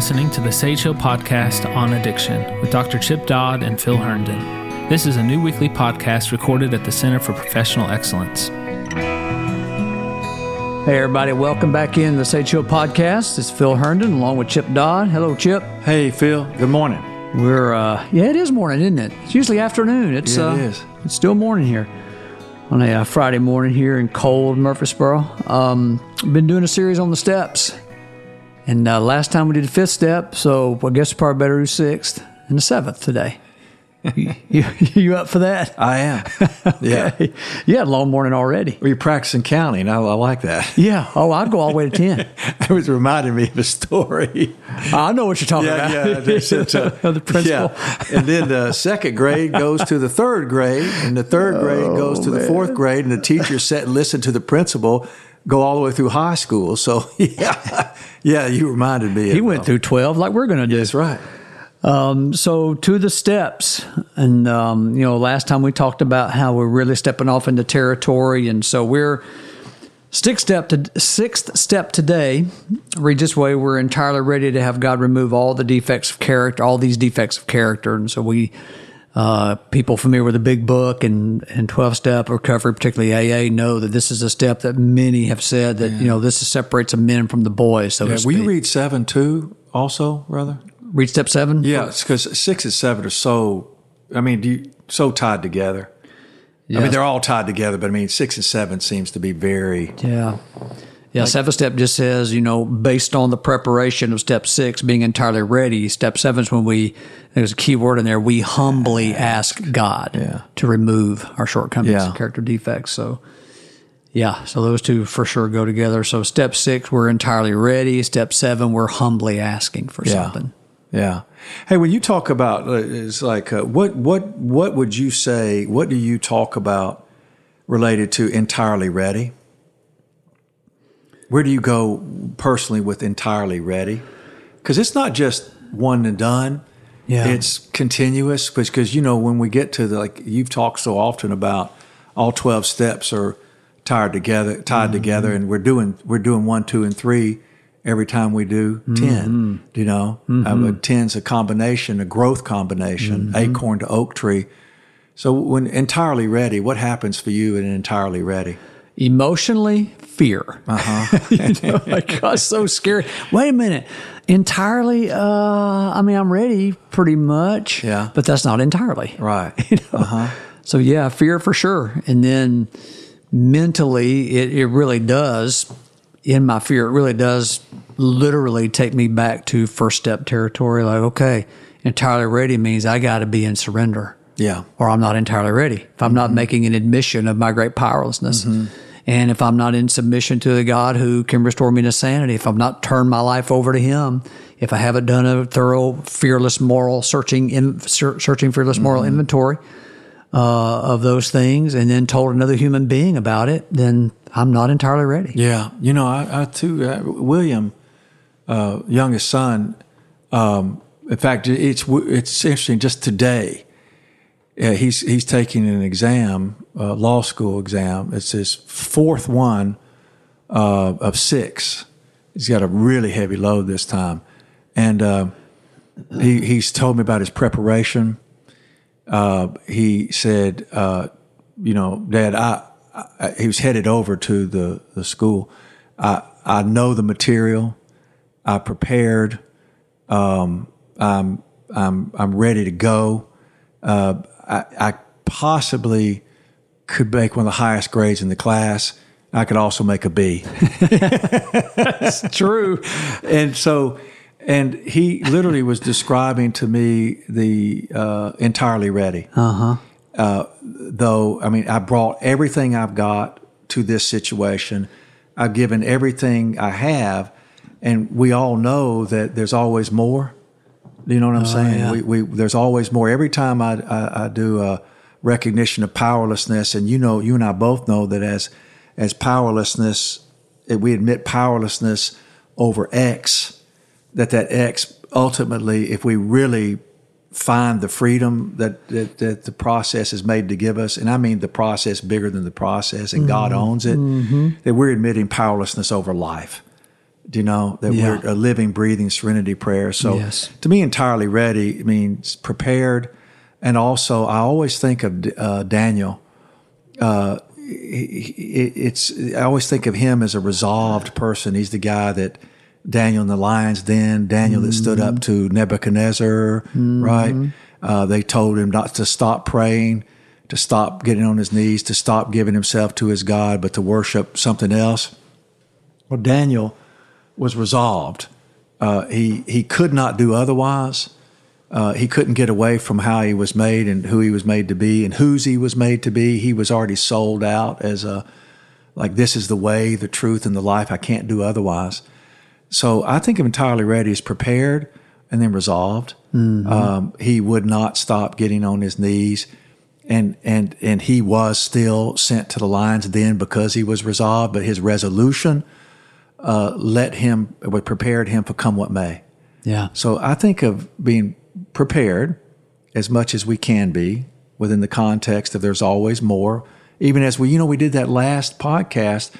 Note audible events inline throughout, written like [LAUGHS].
listening to the Sage Hill Podcast on Addiction with Dr. Chip Dodd and Phil Herndon. This is a new weekly podcast recorded at the Center for Professional Excellence. Hey, everybody, welcome back in the Sage Hill Podcast. It's Phil Herndon along with Chip Dodd. Hello, Chip. Hey, Phil. Good morning. We're, uh, yeah, it is morning, isn't it? It's usually afternoon. It's, Yeah, uh, it is. It's still morning here on a uh, Friday morning here in cold Murfreesboro. Um, been doing a series on the steps. And uh, last time we did the fifth step, so I guess probably better do sixth and the seventh today. you, [LAUGHS] you, up for that? I am. [LAUGHS] Yeah. Okay. You had a long morning already. Were you practicing counting? I, I like that. [LAUGHS] Yeah. Oh, I'd go all the way to 10. It was reminding me of a story. I know what you're talking Yeah, about. yeah. Said, uh, the principal. Yeah. And then the second grade goes to the third grade, and the third grade goes to the fourth grade, and the teacher sat and listened to the principal go all the way through high school. So, [LAUGHS] yeah, yeah, you reminded me. He went through 12 like we're going to do. That's right. Um, so to the steps, and um, you know, last time we talked about how we're really stepping off into territory, and so we're sixth step to sixth step today. Read this way: we're entirely ready to have God remove all the defects of character, all these defects of character, and so we. Uh, people familiar with the big book and, and 12 step recovery, particularly AA, know that this is a step that many have said that, you know, this separates the men from the boys. So Yeah, will you read seven too, also, brother? read step seven? Yeah, because six and seven are so. I mean, do you, so tied together. I mean, they're all tied together, but I mean, six and seven seems to be very. Yeah. Yeah, seventh step just says, you know, based on the preparation of step six being entirely ready. Step seven is when we, there's a key word in there, we humbly ask God Yeah. to remove our shortcomings Yeah. and character defects. So, yeah, so those two for sure go together. So, step six, we're entirely ready. Step seven, we're humbly asking for Yeah. something. Yeah. Hey, when you talk about uh, it's like uh, what what what would you say? What do you talk about related to entirely ready? Where do you go personally with entirely ready? Because it's not just one and done. Yeah. It's continuous because you know when we get to the like you've talked so often about all twelve steps are tied together tied mm-hmm. together and we're doing we're doing one, two, and three every time we do 10 mm-hmm. You know, mm-hmm. uh, but ten's a combination, a growth combination, acorn to oak tree. So when entirely ready, what happens for you in entirely ready? Emotionally, fear. Uh-huh. [LAUGHS] you know, like [LAUGHS] that's so scary. Wait a minute. Entirely, uh, I mean, I'm ready pretty much. Yeah. But that's not entirely. [LAUGHS] Right. You know? So yeah, fear for sure. And then mentally, it, it really does, in my fear, it really does literally take me back to first step territory. Like, okay, entirely ready means I got to be in surrender Yeah. or I'm not entirely ready. If I'm not making an admission of my great powerlessness, and if I'm not in submission to the God who can restore me to sanity, if I've not turned my life over to Him, if I haven't done a thorough, fearless moral searching, searching fearless moral inventory uh, of those things, and then told another human being about it, then I'm not entirely ready. Yeah, you know, I, I too, uh, William, uh, youngest son. Um, in fact, it's it's interesting. Just today, uh, he's he's taking an exam, uh, law school exam. It's his fourth one uh, of six. He's got a really heavy load this time, and uh, he he's told me about his preparation. Uh, he said, uh, you know, Dad, I, I he was headed over to the the school. I I know the material. I prepared. Um, I'm I'm I'm ready to go. Uh, I, I possibly could make one of the highest grades in the class. I could also make a B. That's [LAUGHS] true. and so and he literally was describing to me the uh, entirely ready. Uh-huh. though I mean, I brought everything I've got to this situation. I've given everything I have, and we all know that there's always more. You know what I'm saying? yeah. We, we there's always more. Every time I, I, I do a recognition of powerlessness, and you know, you and I both know that as as powerlessness, if we admit powerlessness over X, that that X ultimately, if we really find the freedom that, that, that the process is made to give us, and I mean the process bigger than the process, and God mm-hmm. owns it, mm-hmm. that we're admitting powerlessness over life. Do you know that Yeah. we're a living, breathing serenity prayer? So Yes. to me, entirely ready means prepared, and also I always think of uh, Daniel. Uh, it's I always think of him as a resolved person. He's the guy that Daniel in the lion's den, Daniel that stood up to Nebuchadnezzar, right? Uh, they told him not to stop praying, to stop getting on his knees, to stop giving himself to his God, but to worship something else. Well, Daniel was resolved. Uh, he he could not do otherwise. Uh, he couldn't get away from how he was made and who he was made to be and whose he was made to be. He was already sold out as a like this is the way, the truth, and the life. I can't do otherwise. So I think of entirely ready as prepared and then resolved. Um, he would not stop getting on his knees, and and and he was still sent to the lions then because he was resolved. But his resolution uh, let him, prepared him for come what may. Yeah. So I think of being prepared as much as we can be within the context of there's always more. Even as we, you know, we did that last podcast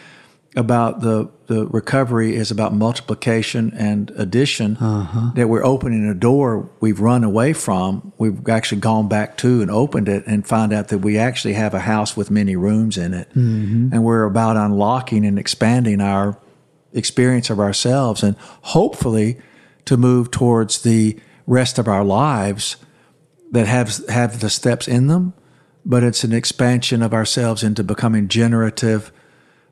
about the the recovery is about multiplication and addition. Uh-huh. That we're opening a door we've run away from. We've actually gone back to and opened it and find out that we actually have a house with many rooms in it, mm-hmm. and we're about unlocking and expanding our experience of ourselves and hopefully to move towards the rest of our lives that have have the steps in them but it's an expansion of ourselves into becoming generative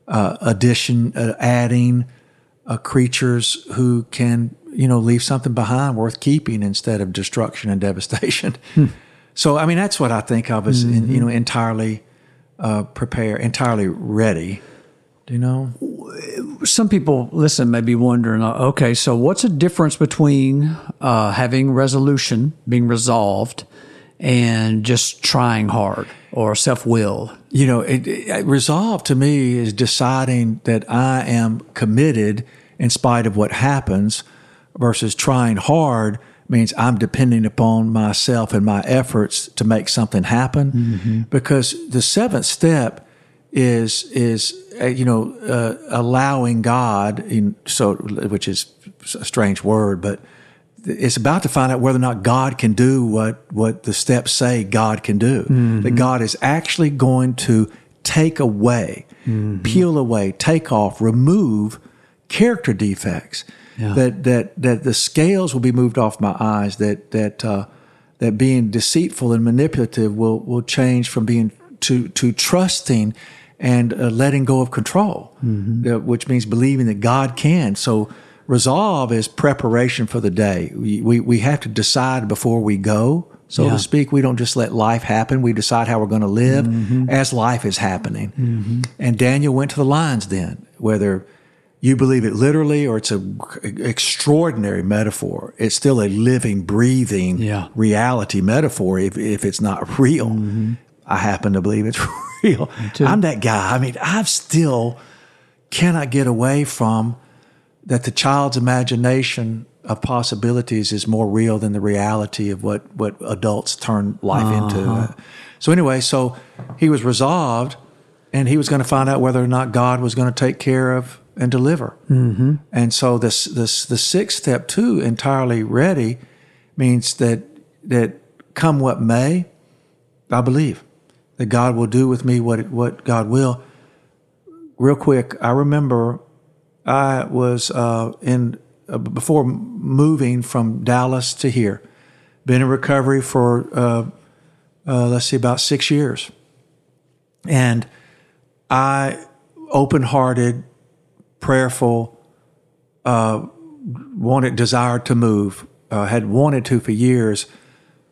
uh, addition uh, adding uh, creatures who can you know leave something behind worth keeping instead of destruction and [LAUGHS] devastation. So i mean that's what i think of as in, you know entirely uh, prepared entirely ready. Do you know some people listen may be wondering uh, okay so what's the difference between uh, having resolution being resolved and just trying hard or self-will? You know, it, it, resolve to me is deciding that I am committed in spite of what happens versus trying hard means I'm depending upon myself and my efforts to make something happen. Because the seventh step is is uh, you know uh, allowing God in so which is a strange word but it's about to find out whether or not God can do what what the steps say God can do. That God is actually going to take away, peel away, take off, remove character defects. Yeah. That that that the scales will be moved off my eyes. That that uh, that being deceitful and manipulative will will change from being to to trusting and uh, letting go of control, uh, which means believing that God can. So resolve is preparation for the day. We, we, we have to decide before we go, so Yeah. to speak. We don't just let life happen. We decide how we're going to live as life is happening. And Daniel went to the lion's den, whether you believe it literally or it's an extraordinary metaphor. It's still a living, breathing Yeah. reality metaphor if, if it's not real. I happen to believe it's [LAUGHS] real. I'm that guy. I mean, I've still cannot get away from that the child's imagination of possibilities is more real than the reality of what, what adults turn life into. So anyway, so he was resolved and he was going to find out whether or not God was going to take care of and deliver. Mm-hmm. And so this, this, the sixth step too, entirely ready means that, that come what may, I believe that God will do with me what, what God will. Real quick, I remember I was uh, in uh, before moving from Dallas to here. Been in recovery for uh, uh, let's see about six years, and I open-hearted, prayerful, uh, wanted desired to move. Uh, had wanted to for years,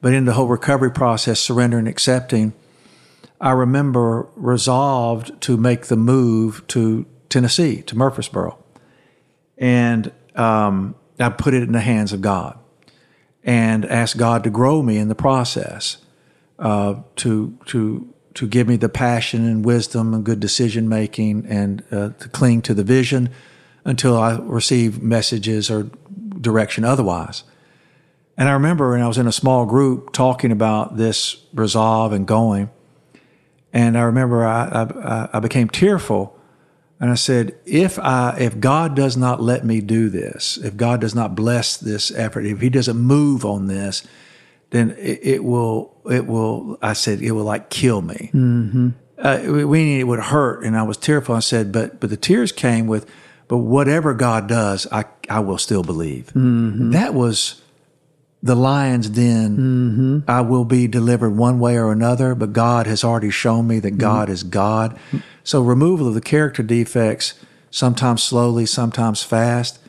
but in the whole recovery process, surrendering, accepting. I remember resolved to make the move to Tennessee, to Murfreesboro. And um, I put it in the hands of God and asked God to grow me in the process, uh, to, to, to give me the passion and wisdom and good decision making and uh, to cling to the vision until I receive messages or direction otherwise. And I remember when I was in a small group talking about this resolve and going. And I remember I, I, I became tearful And I said, if I if God does not let me do this, if God does not bless this effort, if He doesn't move on this, then it, it will it will. I said it will like kill me. Mm-hmm. Uh, we it would hurt, and I was tearful. I said, but but the tears came with, but whatever God does, I I will still believe. That was the lion's den. Mm-hmm. I will be delivered one way or another, but God has already shown me that God mm-hmm. is God. So removal of the character defects, sometimes slowly, sometimes fast,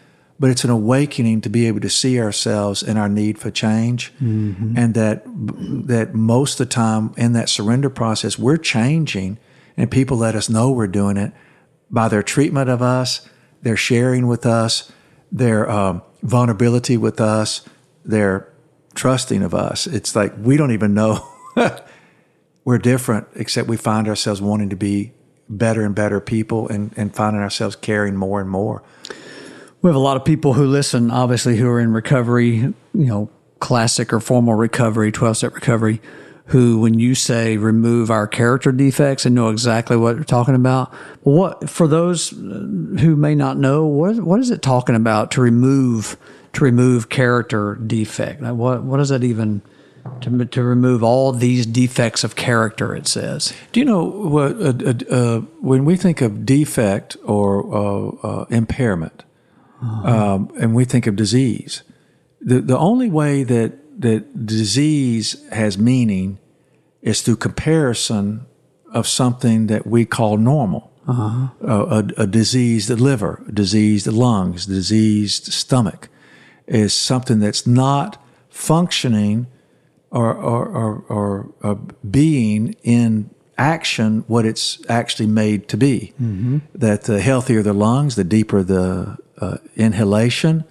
but it's an awakening to be able to see ourselves and our need for change, mm-hmm. and that that most of the time in that surrender process we're changing, and people let us know we're doing it by their treatment of us, their sharing with us, their um, vulnerability with us, their trusting of us. It's like we don't even know [LAUGHS] we're different, except we find ourselves wanting to be better and better people and, and finding ourselves caring more and more. We have a lot of people who listen, obviously, who are in recovery, you know, classic or formal recovery, 12 step recovery, who, when you say remove our character defects and know exactly what you're talking about, what, for those who may not know, what, what is it talking about to remove, to remove character defect? Like, What, what does that even, to, to remove all these defects of character, it says? Do you know what? Uh, uh, uh, when we think of defect or uh, uh, impairment, um, and we think of disease, the the only way that that disease has meaning is through comparison of something that we call normal. Uh, a, a diseased liver, a diseased lungs, diseased stomach is something that's not functioning or, or, or, or, or being in action what it's actually made to be. That the healthier the lungs, the deeper the uh, inhalation,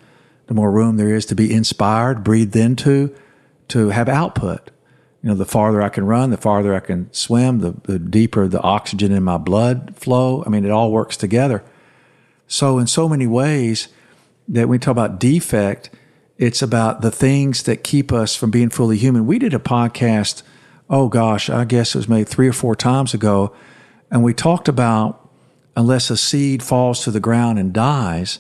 the more room there is to be inspired, breathed into, to have output. You know, the farther I can run, the farther I can swim, the, the deeper the oxygen in my blood flow. I mean, it all works together. So, in so many ways, that when we talk about defect, it's about the things that keep us from being fully human. We did a podcast, oh gosh, I guess it was maybe three or four times ago, and we talked about unless a seed falls to the ground and dies,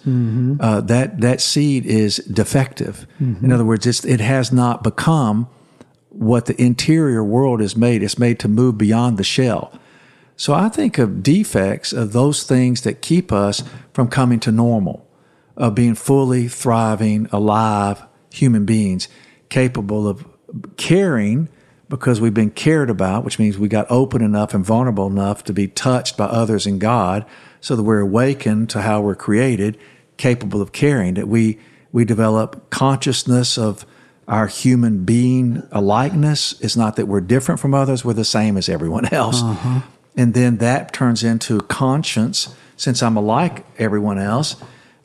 uh, that that seed is defective. In other words, it's, it has not become what the interior world is made. It's made to move beyond the shell. So I think of defects of those things that keep us from coming to normal, of being fully thriving, alive human beings, capable of caring because we've been cared about, which means we got open enough and vulnerable enough to be touched by others and God, so that we're awakened to how we're created, capable of caring, that we we develop consciousness of our human being alikeness. It's not that we're different from others, we're the same as everyone [LAUGHS] else. Uh-huh. And then that turns into conscience. Since I'm alike everyone else,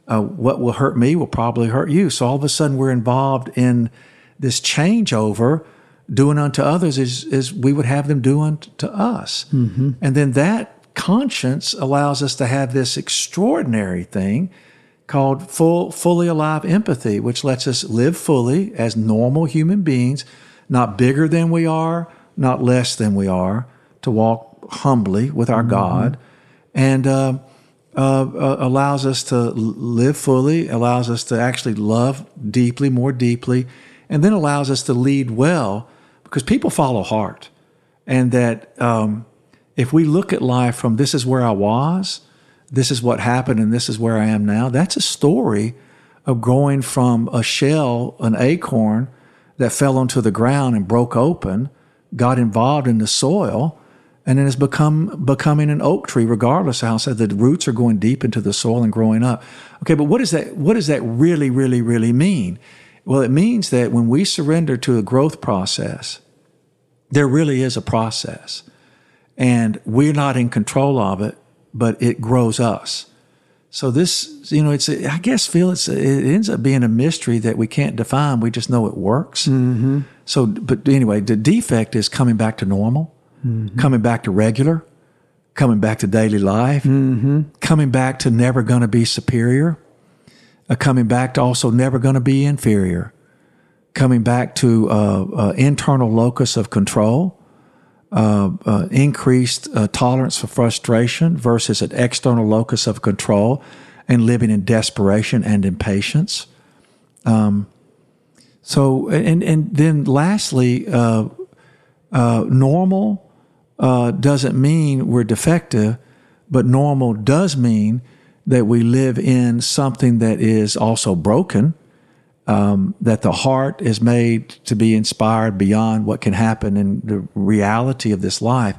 uh, what will hurt me will probably hurt you. So all of a sudden, we're involved in this changeover. Doing unto others is, is we would have them do unto us. And then that conscience allows us to have this extraordinary thing called full, fully alive empathy, which lets us live fully as normal human beings, not bigger than we are, not less than we are, to walk humbly with our God, and uh, uh, uh, allows us to live fully, allows us to actually love deeply, more deeply, and then allows us to lead well because people follow heart. And that um, if we look at life from this is where I was, this is what happened, and this is where I am now, that's a story of growing from a shell, an acorn that fell onto the ground and broke open, got involved in the soil, and then has become becoming an oak tree, regardless of how said the roots are going deep into the soil and growing up. Okay, but what does that what does that really, really, really mean? Well, it means that when we surrender to a growth process, there really is a process. And we're not in control of it, but it grows us. So this, you know, it's I guess Phil, it's it ends up being a mystery that we can't define. We just know it works. Mm-hmm. So, but anyway, the defect is coming back to normal, coming back to regular, coming back to daily life, coming back to never going to be superior, uh, coming back to also never going to be inferior, coming back to uh, uh, internal locus of control, uh, uh, increased uh, tolerance for frustration versus an external locus of control and living in desperation and impatience. Um, so, and, and then lastly, uh, uh, normal uh, doesn't mean we're defective, but normal does mean that we live in something that is also broken, um, that the heart is made to be inspired beyond what can happen in the reality of this life.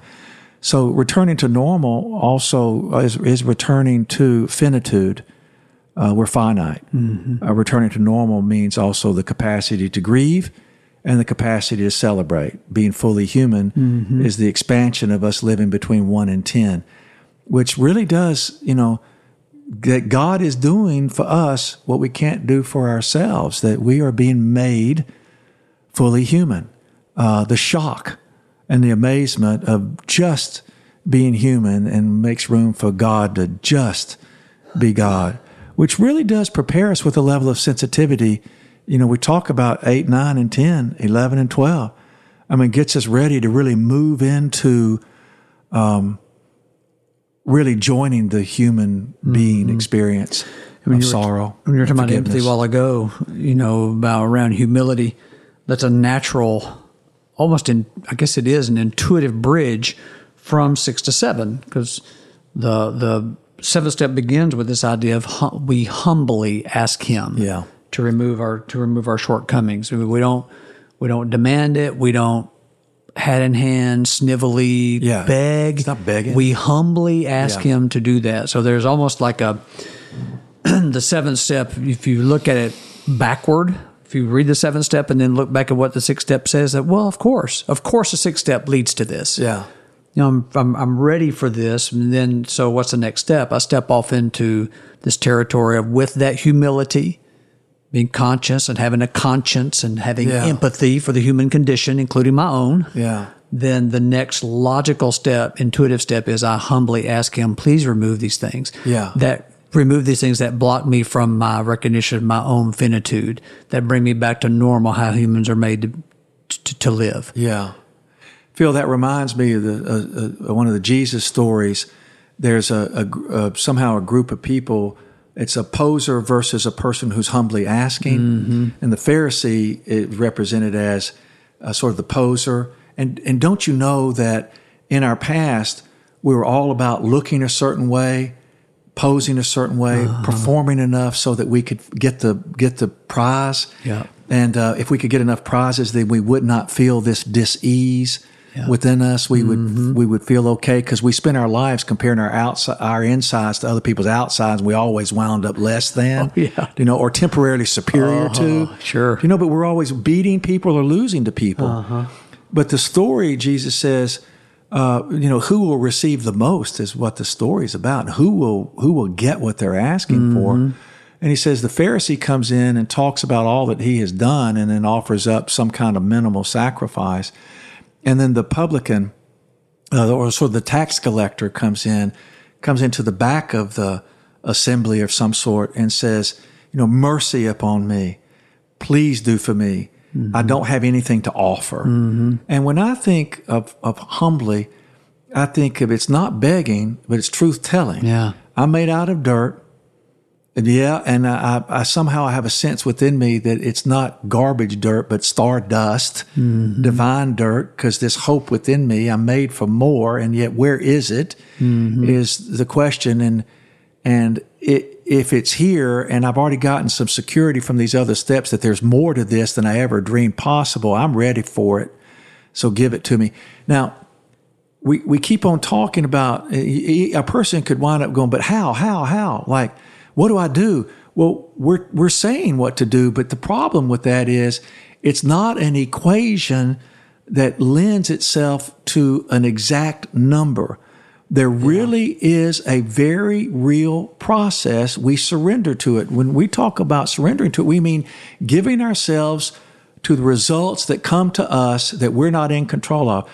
So returning to normal also is, is returning to finitude. Uh, we're finite. Mm-hmm. Uh, returning to normal means also the capacity to grieve and the capacity to celebrate. Being fully human mm-hmm. is the expansion of us living between one and 10, which really does, you know, that God is doing for us what we can't do for ourselves, that we are being made fully human. Uh, the shock and the amazement of just being human and makes room for God to just be God, which really does prepare us with a level of sensitivity. You know, we talk about 8, 9, and 10, 11, and 12. I mean, gets us ready to really move into um, really joining the human being mm-hmm. experience when of sorrow. When you were talking about empathy a while ago, you know, about around humility, that's a natural, almost in, I guess it is an intuitive bridge from six to seven, because the, the seventh step begins with this idea of hum, we humbly ask him yeah. To remove our, to remove our shortcomings. We don't, we don't demand it. We don't hat in hand, snivelly, yeah. beg. It's not begging. We humbly ask yeah. him to do that. So there's almost like a [CLEARS THROAT] the seventh step. If you look at it backward, if you read the seventh step and then look back at what the sixth step says, that well, of course, of course, the sixth step leads to this. Yeah. You know, I'm, I'm, I'm ready for this. And then, so what's the next step? I step off into this territory of with that humility, being conscious and having a conscience and having yeah. empathy for the human condition, including my own. Yeah. Then the next logical step, intuitive step, is I humbly ask Him, please remove these things. Yeah. That remove these things that block me from my recognition of my own finitude, that bring me back to normal, how humans are made to, to, to live. Yeah. Phil, that reminds me of the, uh, uh, one of the Jesus stories. There's a, a, a somehow a group of people it's a poser versus a person who's humbly asking. Mm-hmm. And the Pharisee is represented as uh, sort of the poser. And, and don't you know that in our past, we were all about looking a certain way, posing a certain way, uh-huh. performing enough so that we could get the, get the prize. Yeah. And uh, if we could get enough prizes, then we would not feel this dis-ease yeah. within us. We mm-hmm. would we would feel okay because we spend our lives comparing our outside our insides to other people's outsides. And we always wound up less than, oh, yeah. you know, or temporarily superior uh-huh. to. Sure, you know, but we're always beating people or losing to people. Uh-huh. But the story, Jesus says. Uh, you know who will receive the most is what the story is about. Who will who will get what they're asking mm-hmm. for? And he says the Pharisee comes in and talks about all that he has done, and then offers up some kind of minimal sacrifice. And then the publican, uh, or sort of the tax collector, comes in, comes into the back of the assembly of some sort and says, you know, mercy upon me. Please do for me. Mm-hmm. I don't have anything to offer. Mm-hmm. And when I think of, of humbly, I think of it's not begging, but it's truth telling. Yeah. I'm made out of dirt. Yeah, and I, I, somehow I have a sense within me that it's not garbage dirt, but star dust, mm-hmm. divine dirt, because this hope within me, I'm made for more, and yet where is it? Mm-hmm. Is the question, and and it, if it's here, and I've already gotten some security from these other steps that there's more to this than I ever dreamed possible, I'm ready for it. So give it to me now. We we keep on talking about a person could wind up going, but how, how, how, like what do I do? Well, we're, we're saying what to do, but the problem with that is it's not an equation that lends itself to an exact number. There really is a very real process. We surrender to it. When we talk about surrendering to it, we mean giving ourselves to the results that come to us that we're not in control of.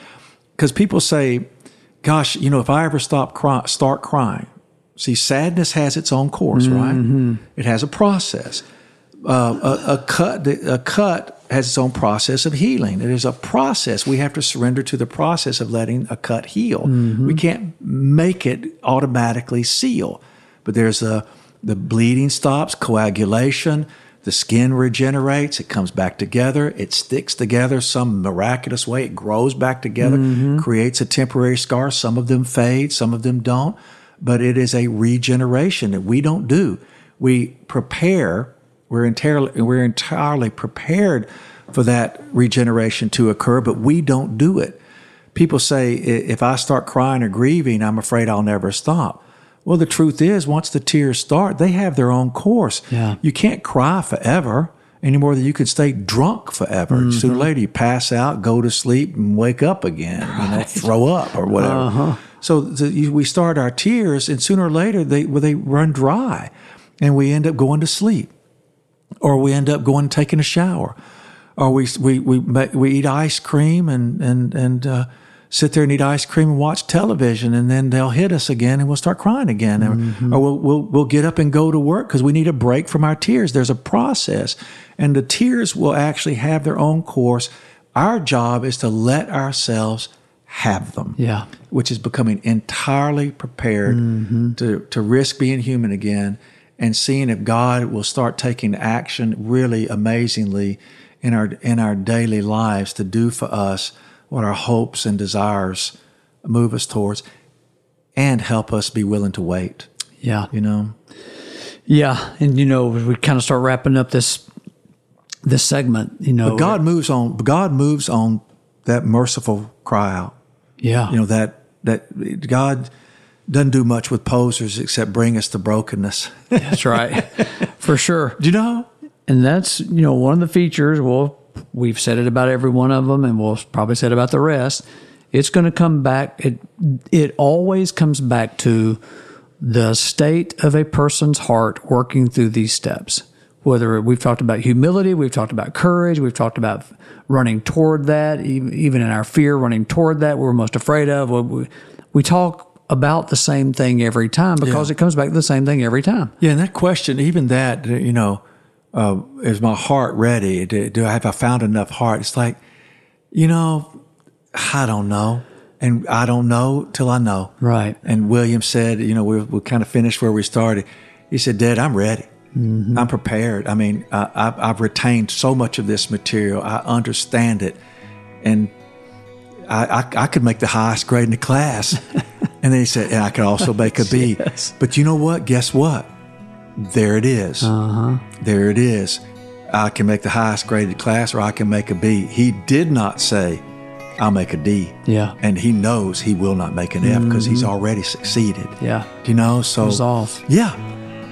Because people say, gosh, you know, if I ever stop cry- start crying, See, sadness has its own course, mm-hmm. right? It has a process. uh, a, a cut. A cut has its own process of healing. It is a process. We have to surrender to the process of letting a cut heal. We can't make it automatically seal. But there's a the bleeding stops, coagulation, the skin regenerates, it comes back together, it sticks together some miraculous way, it grows back together, creates a temporary scar. Some of them fade, some of them don't, but it is a regeneration that we don't do. We prepare, we're entirely, we're entirely prepared for that regeneration to occur, but we don't do it. People say, if I start crying or grieving, I'm afraid I'll never stop. Well, the truth is, once the tears start, they have their own course. Yeah. You can't cry forever any more than you could stay drunk forever. Mm-hmm. Sooner or later, you pass out, go to sleep, and wake up again. You know, throw up or whatever. Uh-huh. So the, you, we start our tears, and sooner or later, they well, they run dry, and we end up going to sleep, or we end up going and taking a shower, or we we we we eat ice cream and and and. Uh, Sit there and eat ice cream and watch television, and then they'll hit us again, and we'll start crying again, or, or we'll, we'll we'll get up and go to work because we need a break from our tears. There's a process, and the tears will actually have their own course. Our job is to let ourselves have them Yeah. which is becoming entirely prepared mm-hmm. to, to risk being human again and seeing if God will start taking action really amazingly in our in our daily lives to do for us what our hopes and desires move us towards and help us be willing to wait Yeah. you know Yeah. And, you know, we kind of start wrapping up this this segment, you know. But God moves on God moves on that merciful cry out Yeah. you know that that God doesn't do much with posers except bring us to brokenness That's right. [LAUGHS] For sure. do you know And that's, you know, one of the features. Well, we've said it about every one of them, and we'll probably say it about the rest. It's going to come back. It, it always comes back to the state of a person's heart working through these steps. Whether we've talked about humility, we've talked about courage, we've talked about running toward that, even even in our fear, running toward that we're most afraid of. We, we talk about the same thing every time because Yeah. it comes back to the same thing every time. Yeah, and that question, even that, you know, uh, is my heart ready? Do, do I have I found enough heart? It's like, you know, I don't know, and I don't know till I know. Right. And William said, you know, we we kind of finished where we started. He said, "Dad, I'm ready. I'm prepared. I mean, I, I've, I've retained so much of this material. I understand it, and I, I, I could make the highest grade in the class. [LAUGHS] and then he said, and I could also make a B. [LAUGHS] Yes. But you know what? Guess what? There it is. Uh-huh. There it is. I can make the highest graded class or I can make a B. He did not say, I'll make a D. Yeah. And he knows he will not make an F because he's already succeeded. Yeah. Do you know? So Resolve. Yeah.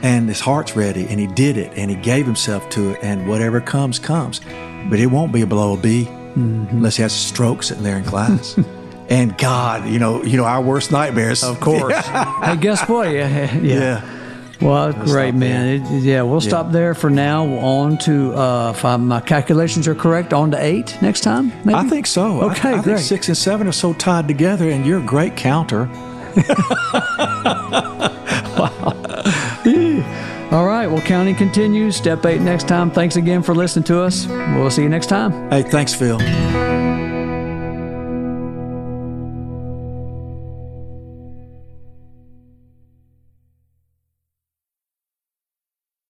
And his heart's ready and he did it and he gave himself to it and whatever comes, comes. But it won't be a below a B unless he has a stroke sitting there in class. [LAUGHS] and God, you know, you know, our worst nightmares. Of course. [LAUGHS] hey, guess what? Yeah. Yeah. Yeah. Well, great, man. It, yeah, we'll stop there for now. On to, uh, if I, my calculations are correct, on to eight next time, maybe? I think so. Okay, I, think great. six and seven are so tied together, and you're a great counter. [LAUGHS] [LAUGHS] All right. Well, counting continues. Step eight next time. Thanks again for listening to us. We'll see you next time. Hey, thanks, Phil.